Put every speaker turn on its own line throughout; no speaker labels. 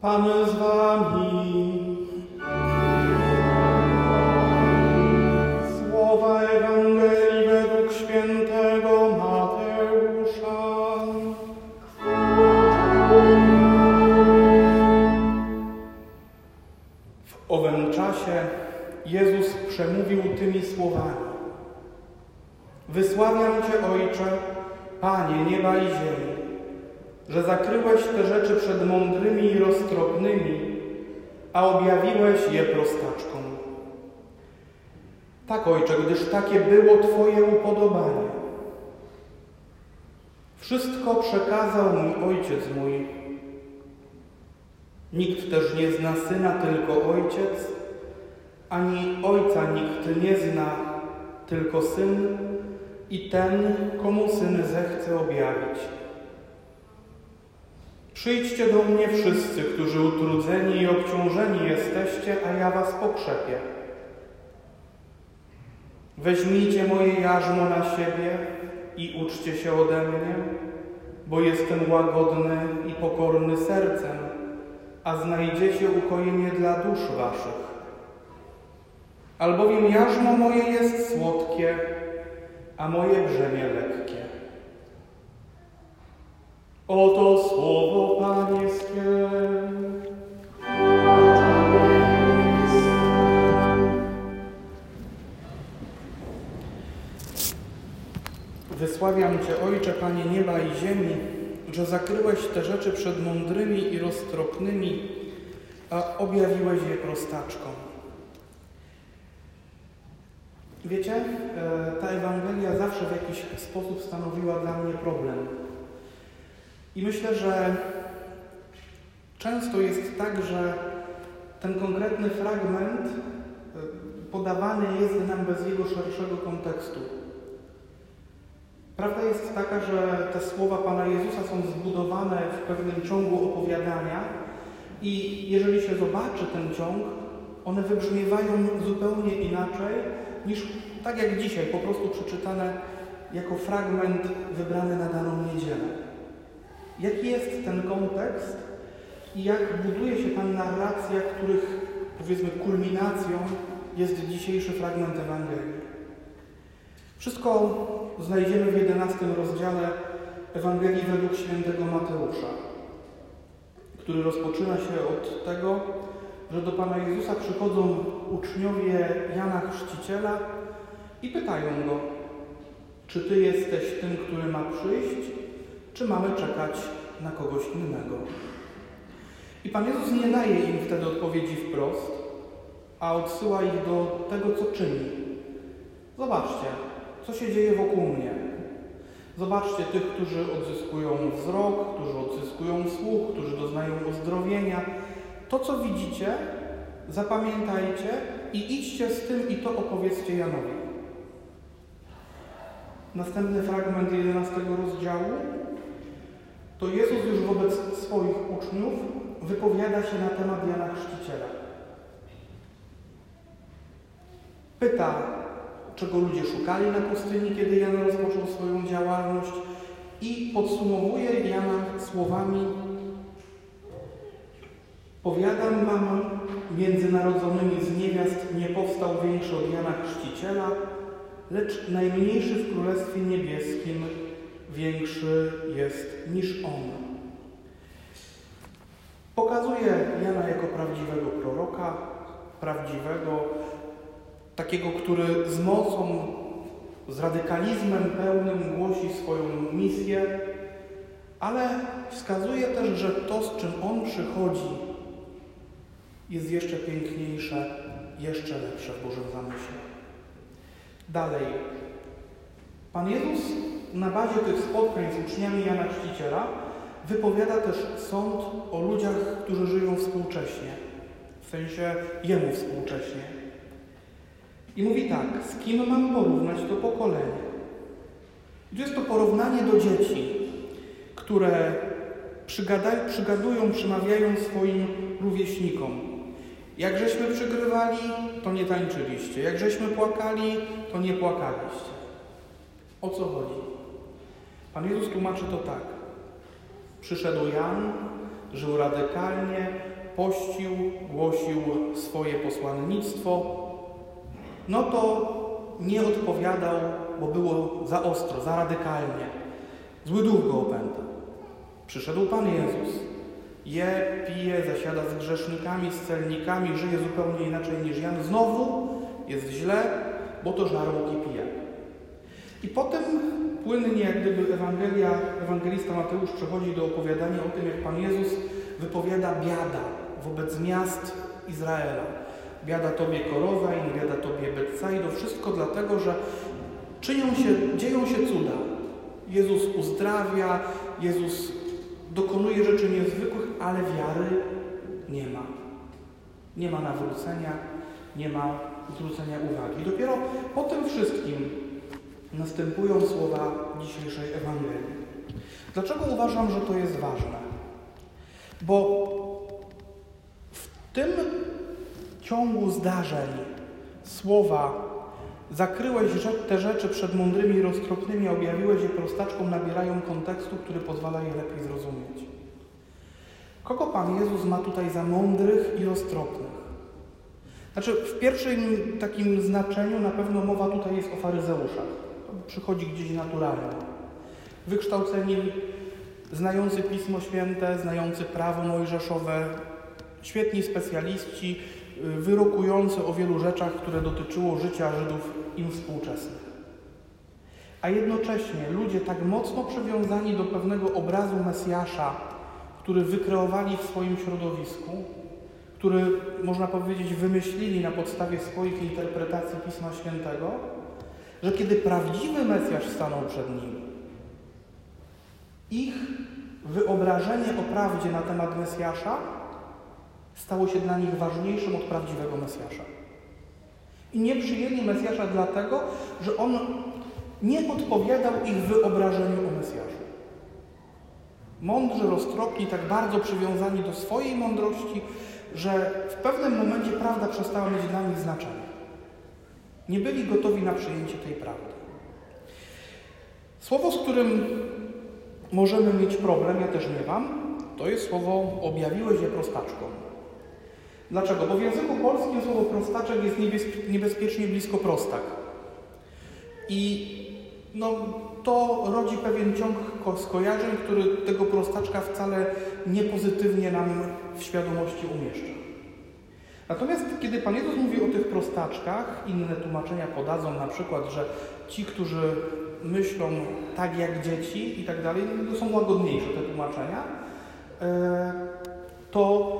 Pan z wami. Słowa Ewangelii według świętego Mateusza. W owym czasie Jezus przemówił tymi słowami. Wysławiam Cię, Ojcze, Panie nieba i ziemi, że zakryłeś te rzeczy przed mądrymi i roztropnymi, a objawiłeś je prostaczkom. Tak, Ojcze, gdyż takie było Twoje upodobanie. Wszystko przekazał mi Ojciec mój. Nikt też nie zna Syna, tylko Ojciec, ani Ojca nikt nie zna, tylko Syn i ten, komu Syn zechce objawić. Przyjdźcie do mnie wszyscy, którzy utrudzeni i obciążeni jesteście, a ja was pokrzepię. Weźmijcie moje jarzmo na siebie i uczcie się ode mnie, bo jestem łagodny i pokorny sercem, a znajdziecie ukojenie dla dusz waszych. Albowiem jarzmo moje jest słodkie, a moje brzemię lekkie. Oto słowo Pańskie. Wysławiam Cię, Ojcze, Panie nieba i ziemi, że zakryłeś te rzeczy przed mądrymi i roztropnymi, a objawiłeś je prostaczkom. Wiecie, e, ta Ewangelia zawsze w jakiś sposób stanowiła dla mnie problem. I myślę, że często jest tak, że ten konkretny fragment e, podawany jest nam bez jego szerszego kontekstu. Prawda jest taka, że te słowa Pana Jezusa są zbudowane w pewnym ciągu opowiadania i jeżeli się zobaczy ten ciąg, one wybrzmiewają zupełnie inaczej niż tak jak dzisiaj, po prostu przeczytane jako fragment wybrany na daną niedzielę. Jaki jest ten kontekst i jak buduje się ta narracja, których powiedzmy kulminacją jest dzisiejszy fragment Ewangelii. Wszystko znajdziemy w jedenastym rozdziale Ewangelii według świętego Mateusza, który rozpoczyna się od tego, że do Pana Jezusa przychodzą uczniowie Jana Chrzciciela i pytają go, czy Ty jesteś tym, który ma przyjść, czy mamy czekać na kogoś innego. I Pan Jezus nie daje im wtedy odpowiedzi wprost, a odsyła ich do tego, co czyni. Zobaczcie, co się dzieje wokół mnie. Zobaczcie tych, którzy odzyskują wzrok, którzy odzyskują słuch, którzy doznają uzdrowienia. To, co widzicie, zapamiętajcie i idźcie z tym i to opowiedzcie Janowi. Następny fragment 11 rozdziału to Jezus już wobec swoich uczniów wypowiada się na temat Jana Chrzciciela. Pyta, czego ludzie szukali na pustyni, kiedy Jan rozpoczął swoją działalność i podsumowuje Jana słowami Powiadam wam, między narodzonymi z niewiast nie powstał większy od Jana Chrzciciela, lecz najmniejszy w Królestwie Niebieskim większy jest niż on. Pokazuje Jana jako prawdziwego proroka, prawdziwego, takiego, który z mocą, z radykalizmem pełnym głosi swoją misję, ale wskazuje też, że to, z czym on przychodzi, jest jeszcze piękniejsze, jeszcze lepsze w Bożym zamyśle. Dalej. Pan Jezus na bazie tych spotkań z uczniami Jana Chrzciciela wypowiada też sąd o ludziach, którzy żyją współcześnie, w sensie Jemu współcześnie. I mówi tak, z kim mam porównać to pokolenie? Jest to porównanie do dzieci, które przygadują, przemawiają swoim rówieśnikom. Jak żeśmy przygrywali, to nie tańczyliście. Jak żeśmy płakali, to nie płakaliście. O co chodzi? Pan Jezus tłumaczy to tak. Przyszedł Jan, żył radykalnie, pościł, głosił swoje posłannictwo, no to nie odpowiadał, bo było za ostro, za radykalnie. Zły duch go opętał. Przyszedł Pan Jezus. Je, pije, zasiada z grzesznikami, z celnikami, żyje zupełnie inaczej niż Jan. Znowu jest źle, bo to żarłok i. I potem płynnie, jak gdyby Ewangelia, ewangelista Mateusz przechodzi do opowiadania o tym, jak Pan Jezus wypowiada biada wobec miast Izraela. Biada Tobie Korozain, biada Tobie Betsaido. Wszystko dlatego, że czynią się, dzieją się cuda. Jezus uzdrawia, Jezus dokonuje rzeczy niezwykłych, ale wiary nie ma. Nie ma nawrócenia, nie ma zwrócenia uwagi. I dopiero po tym wszystkim następują słowa dzisiejszej Ewangelii. Dlaczego uważam, że to jest ważne? Bo w tym ciągu zdarzeń słowa zakryłeś te rzeczy przed mądrymi i roztropnymi, objawiłeś je prostaczkom, nabierają kontekstu, który pozwala je lepiej zrozumieć. Kogo Pan Jezus ma tutaj za mądrych i roztropnych? Znaczy, w pierwszym takim znaczeniu na pewno mowa tutaj jest o faryzeuszach. Przychodzi gdzieś naturalnie. Wykształceni, znający Pismo Święte, znający prawo mojżeszowe, świetni specjaliści, y, wyrokujący o wielu rzeczach, które dotyczyło życia Żydów im współczesnych. A jednocześnie ludzie tak mocno przywiązani do pewnego obrazu Mesjasza, który wykreowali w swoim środowisku, który, można powiedzieć, wymyślili na podstawie swoich interpretacji Pisma Świętego, że kiedy prawdziwy Mesjasz stanął przed nimi, ich wyobrażenie o prawdzie na temat Mesjasza stało się dla nich ważniejszym od prawdziwego Mesjasza. I nie przyjęli Mesjasza dlatego, że on nie odpowiadał ich wyobrażeniu o Mesjaszu. Mądrzy, roztropni, tak bardzo przywiązani do swojej mądrości, że w pewnym momencie prawda przestała mieć dla nich znaczenie. Nie byli gotowi na przyjęcie tej prawdy. Słowo, z którym możemy mieć problem, ja też nie mam, to jest słowo objawiłeś je prostaczką. Dlaczego? Bo w języku polskim słowo prostaczek jest niebezpiecznie blisko prostak. I no, to rodzi pewien ciąg skojarzeń, który tego prostaczka wcale niepozytywnie nam w świadomości umieszcza. Natomiast kiedy Pan Jezus mówi o tych prostaczkach, inne tłumaczenia podadzą na przykład, że ci, którzy myślą tak jak dzieci i tak dalej, to są łagodniejsze te tłumaczenia, e, to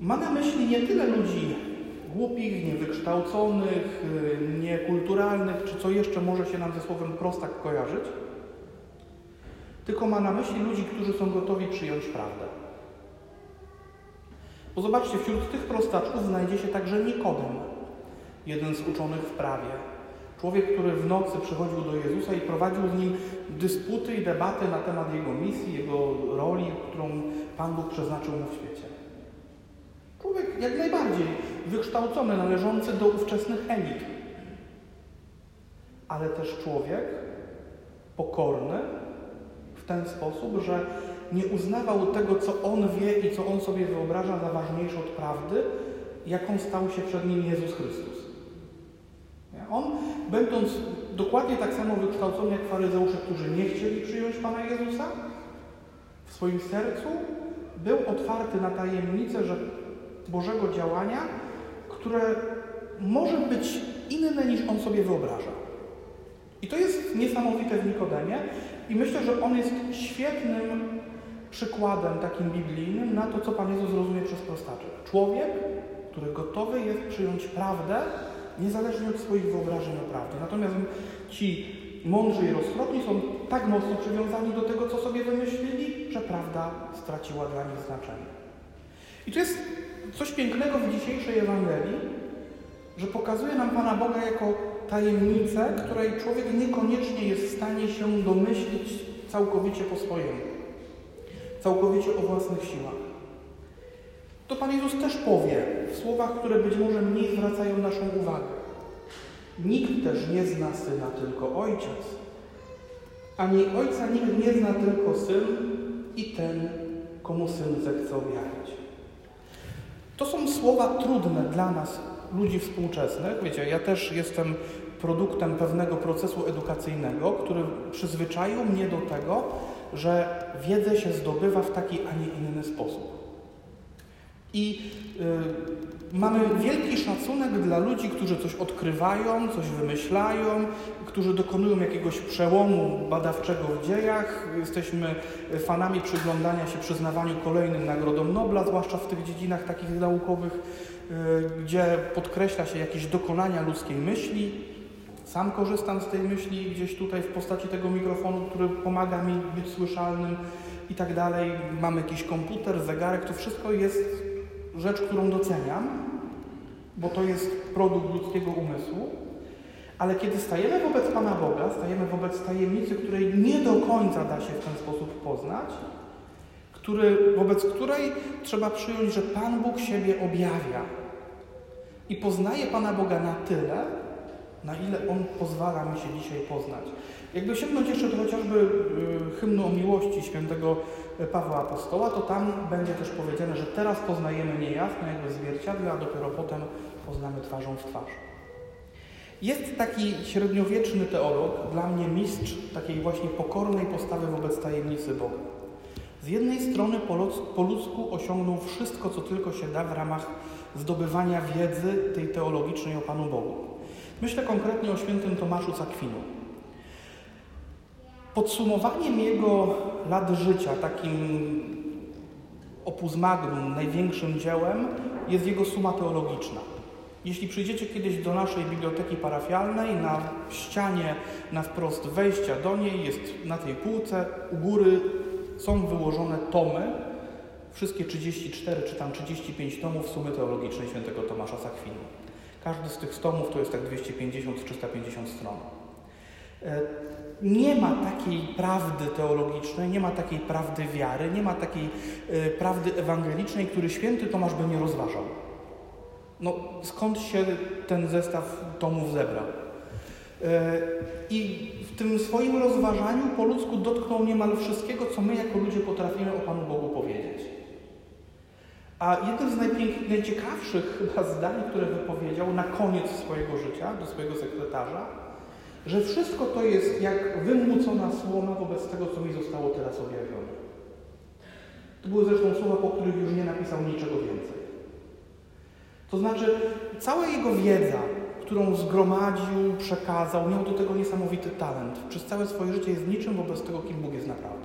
ma na myśli nie tyle ludzi głupich, niewykształconych, y, niekulturalnych, czy co jeszcze może się nam ze słowem prostak kojarzyć, tylko ma na myśli ludzi, którzy są gotowi przyjąć prawdę. Bo zobaczcie, wśród tych prostaczków znajdzie się także Nikodem, jeden z uczonych w prawie. Człowiek, który w nocy przychodził do Jezusa i prowadził z nim dysputy i debaty na temat jego misji, jego roli, którą Pan Bóg przeznaczył mu w świecie. Człowiek jak najbardziej wykształcony, należący do ówczesnych elit. Ale też człowiek pokorny w ten sposób, że nie uznawał tego, co on wie i co on sobie wyobraża za ważniejsze od prawdy, jaką stał się przed nim Jezus Chrystus. On, będąc dokładnie tak samo wykształcony jak faryzeusze, którzy nie chcieli przyjąć Pana Jezusa, w swoim sercu był otwarty na tajemnicę, że Bożego działania, które może być inne niż on sobie wyobraża. I to jest niesamowite w Nikodemie i myślę, że on jest świetnym przykładem takim biblijnym na to, co Pan Jezus rozumie przez prostaczek. Człowiek, który gotowy jest przyjąć prawdę, niezależnie od swoich wyobrażeń o prawdzie. Natomiast ci mądrzy i roztropni są tak mocno przywiązani do tego, co sobie wymyślili, że prawda straciła dla nich znaczenie. I to jest coś pięknego w dzisiejszej Ewangelii, że pokazuje nam Pana Boga jako tajemnicę, której człowiek niekoniecznie jest w stanie się domyślić całkowicie po swojemu, całkowicie o własnych siłach. To Pan Jezus też powie w słowach, które być może mniej zwracają naszą uwagę. Nikt też nie zna Syna, tylko Ojciec. Ani Ojca nikt nie zna, tylko Syn i ten, komu Syn zechce objawić. To są słowa trudne dla nas, ludzi współczesnych. Wiecie, ja też jestem produktem pewnego procesu edukacyjnego, który przyzwyczaił mnie do tego, że wiedzę się zdobywa w taki, a nie inny sposób. I y, mamy wielki szacunek dla ludzi, którzy coś odkrywają, coś wymyślają, którzy dokonują jakiegoś przełomu badawczego w dziejach. Jesteśmy fanami przyglądania się przyznawaniu kolejnym nagrodom Nobla, zwłaszcza w tych dziedzinach takich naukowych, y, gdzie podkreśla się jakieś dokonania ludzkiej myśli. Sam korzystam z tej myśli gdzieś tutaj w postaci tego mikrofonu, który pomaga mi być słyszalnym i tak dalej. Mamy jakiś komputer, zegarek, to wszystko jest rzecz, którą doceniam, bo to jest produkt ludzkiego umysłu, ale kiedy stajemy wobec Pana Boga, stajemy wobec tajemnicy, której nie do końca da się w ten sposób poznać, który, wobec której trzeba przyjąć, że Pan Bóg siebie objawia i poznaje Pana Boga na tyle, na ile On pozwala mi się dzisiaj poznać. Jakby sięgnąć jeszcze do chociażby y, hymnu o miłości świętego Pawła Apostoła, to tam będzie też powiedziane, że teraz poznajemy niejasno jakby zwierciadle, a dopiero potem poznamy twarzą w twarz. Jest taki średniowieczny teolog, dla mnie mistrz takiej właśnie pokornej postawy wobec tajemnicy Boga. Z jednej strony po ludzku osiągnął wszystko, co tylko się da w ramach zdobywania wiedzy tej teologicznej o Panu Bogu. Myślę konkretnie o świętym Tomaszu z Akwinu. Podsumowaniem jego lat życia, takim opus magnum, największym dziełem, jest jego suma teologiczna. Jeśli przyjdziecie kiedyś do naszej biblioteki parafialnej, na ścianie, na wprost wejścia do niej, jest na tej półce, u góry są wyłożone tomy, wszystkie 34 czy tam 35 tomów sumy teologicznej świętego Tomasza z Akwinu. Każdy z tych tomów to jest tak 250-350 stron. E, nie ma takiej prawdy teologicznej, nie ma takiej prawdy wiary, nie ma takiej e, prawdy ewangelicznej, który święty Tomasz by nie rozważał. No, skąd się ten zestaw tomów zebrał? E, I w tym swoim rozważaniu po ludzku dotknął niemal wszystkiego, co my jako ludzie potrafimy o Panu Bogu powiedzieć. A jednym z najciekawszych chyba zdań, które wypowiedział na koniec swojego życia do swojego sekretarza, że wszystko to jest jak wymłócona słoma wobec tego, co mi zostało teraz objawione. To były zresztą słowa, po których już nie napisał niczego więcej. To znaczy, cała jego wiedza, którą zgromadził, przekazał, miał do tego niesamowity talent. Przez całe swoje życie jest niczym wobec tego, kim Bóg jest naprawdę.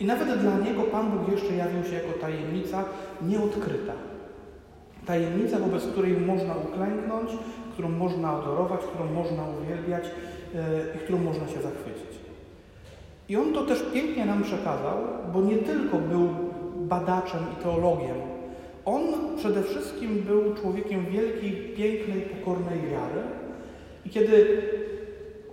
I nawet dla niego Pan Bóg jeszcze jawił się jako tajemnica nieodkryta. Tajemnica, wobec której można uklęknąć, którą można adorować, którą można uwielbiać e, i którą można się zachwycić. I on to też pięknie nam przekazał, bo nie tylko był badaczem i teologiem. On przede wszystkim był człowiekiem wielkiej, pięknej, pokornej wiary. I kiedy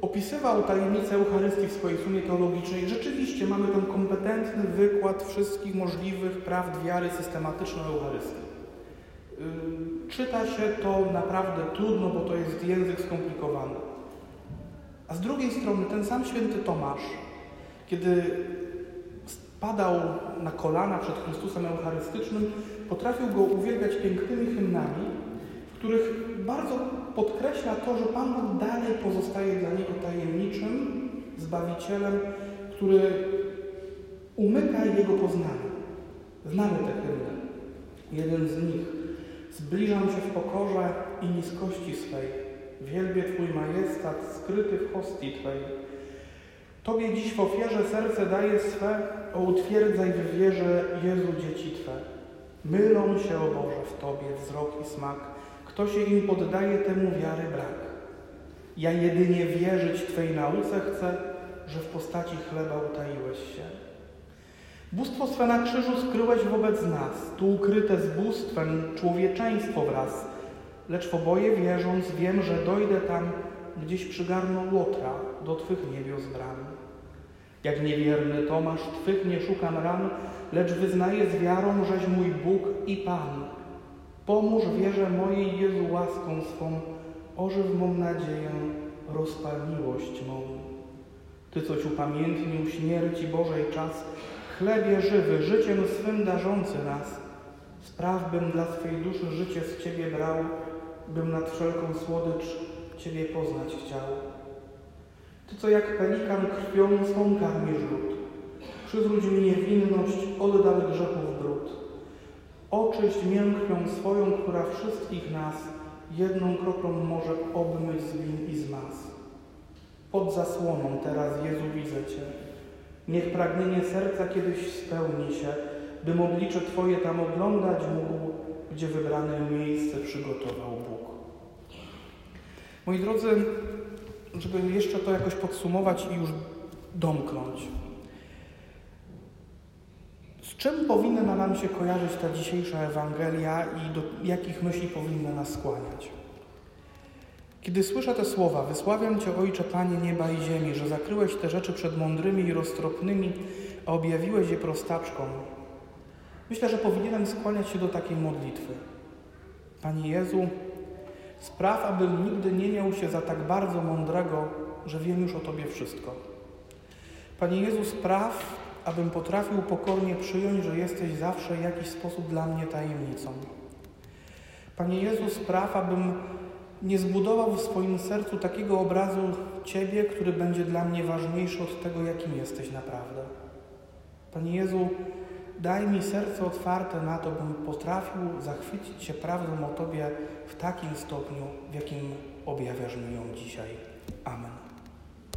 opisywał tajemnicę Eucharystii w swojej sumie teologicznej, rzeczywiście mamy tam kompetentny wykład wszystkich możliwych prawd wiary systematycznej Eucharystii. Czyta się to naprawdę trudno, bo to jest język skomplikowany. A z drugiej strony ten sam święty Tomasz, kiedy spadał na kolana przed Chrystusem Eucharystycznym, potrafił go uwielbiać pięknymi hymnami, w których bardzo podkreśla to, że Pan Bóg dalej pozostaje dla niego tajemniczym Zbawicielem, który umyka jego poznanie. Znamy te hymny. Jeden z nich Zbliżam się w pokorze i niskości swej. Wielbię Twój majestat skryty w hostii Twej. Tobie dziś w ofierze serce daje swe, o utwierdzaj w wierze Jezu dzieci Twe. Mylą się, o Boże, w Tobie wzrok i smak. Kto się im poddaje, temu wiary brak. Ja jedynie wierzyć Twej nauce chcę, że w postaci chleba utaiłeś się. Bóstwo swe na krzyżu skryłeś wobec nas, tu ukryte z bóstwem człowieczeństwo wraz. Lecz w oboje wierząc, wiem, że dojdę tam, gdzieś przygarną Łotra do Twych niebios bram. Jak niewierny Tomasz, Twych nie szukam ran, lecz wyznaję z wiarą, żeś mój Bóg i Pan. Pomóż wierze mojej Jezu łaską swą, ożyw mą nadzieję, rozpal miłość mą. Ty, coś upamiętnił śmierci Bożej czas, Chlebie żywy, życiem swym darzący nas, spraw, bym dla swej duszy życie z Ciebie brał, bym nad wszelką słodycz Ciebie poznać chciał. Ty, co jak pelikan krwią swą karmisz lud, przywróć mi niewinność, oddal grzechów. Oczyść miękką swoją, która wszystkich nas jedną kroplą może obmyć z win i z mas. Pod zasłoną teraz, Jezu, widzę Cię. Niech pragnienie serca kiedyś spełni się, bym oblicze Twoje tam oglądać mógł, gdzie wybrane miejsce przygotował Bóg. Moi drodzy, żeby jeszcze to jakoś podsumować i już domknąć. Czym powinna nam się kojarzyć ta dzisiejsza Ewangelia i do jakich myśli powinna nas skłaniać? Kiedy słyszę te słowa, wysławiam Cię, Ojcze, Panie nieba i ziemi, że zakryłeś te rzeczy przed mądrymi i roztropnymi, a objawiłeś je prostaczkom. Myślę, że powinienem skłaniać się do takiej modlitwy. Panie Jezu, spraw, abym nigdy nie miał się za tak bardzo mądrego, że wiem już o Tobie wszystko. Panie Jezu, spraw, abym potrafił pokornie przyjąć, że jesteś zawsze w jakiś sposób dla mnie tajemnicą. Panie Jezu, spraw, abym nie zbudował w swoim sercu takiego obrazu Ciebie, który będzie dla mnie ważniejszy od tego, jakim jesteś naprawdę. Panie Jezu, daj mi serce otwarte na to, bym potrafił zachwycić się prawdą o Tobie w takim stopniu, w jakim objawiasz mi ją dzisiaj. Amen.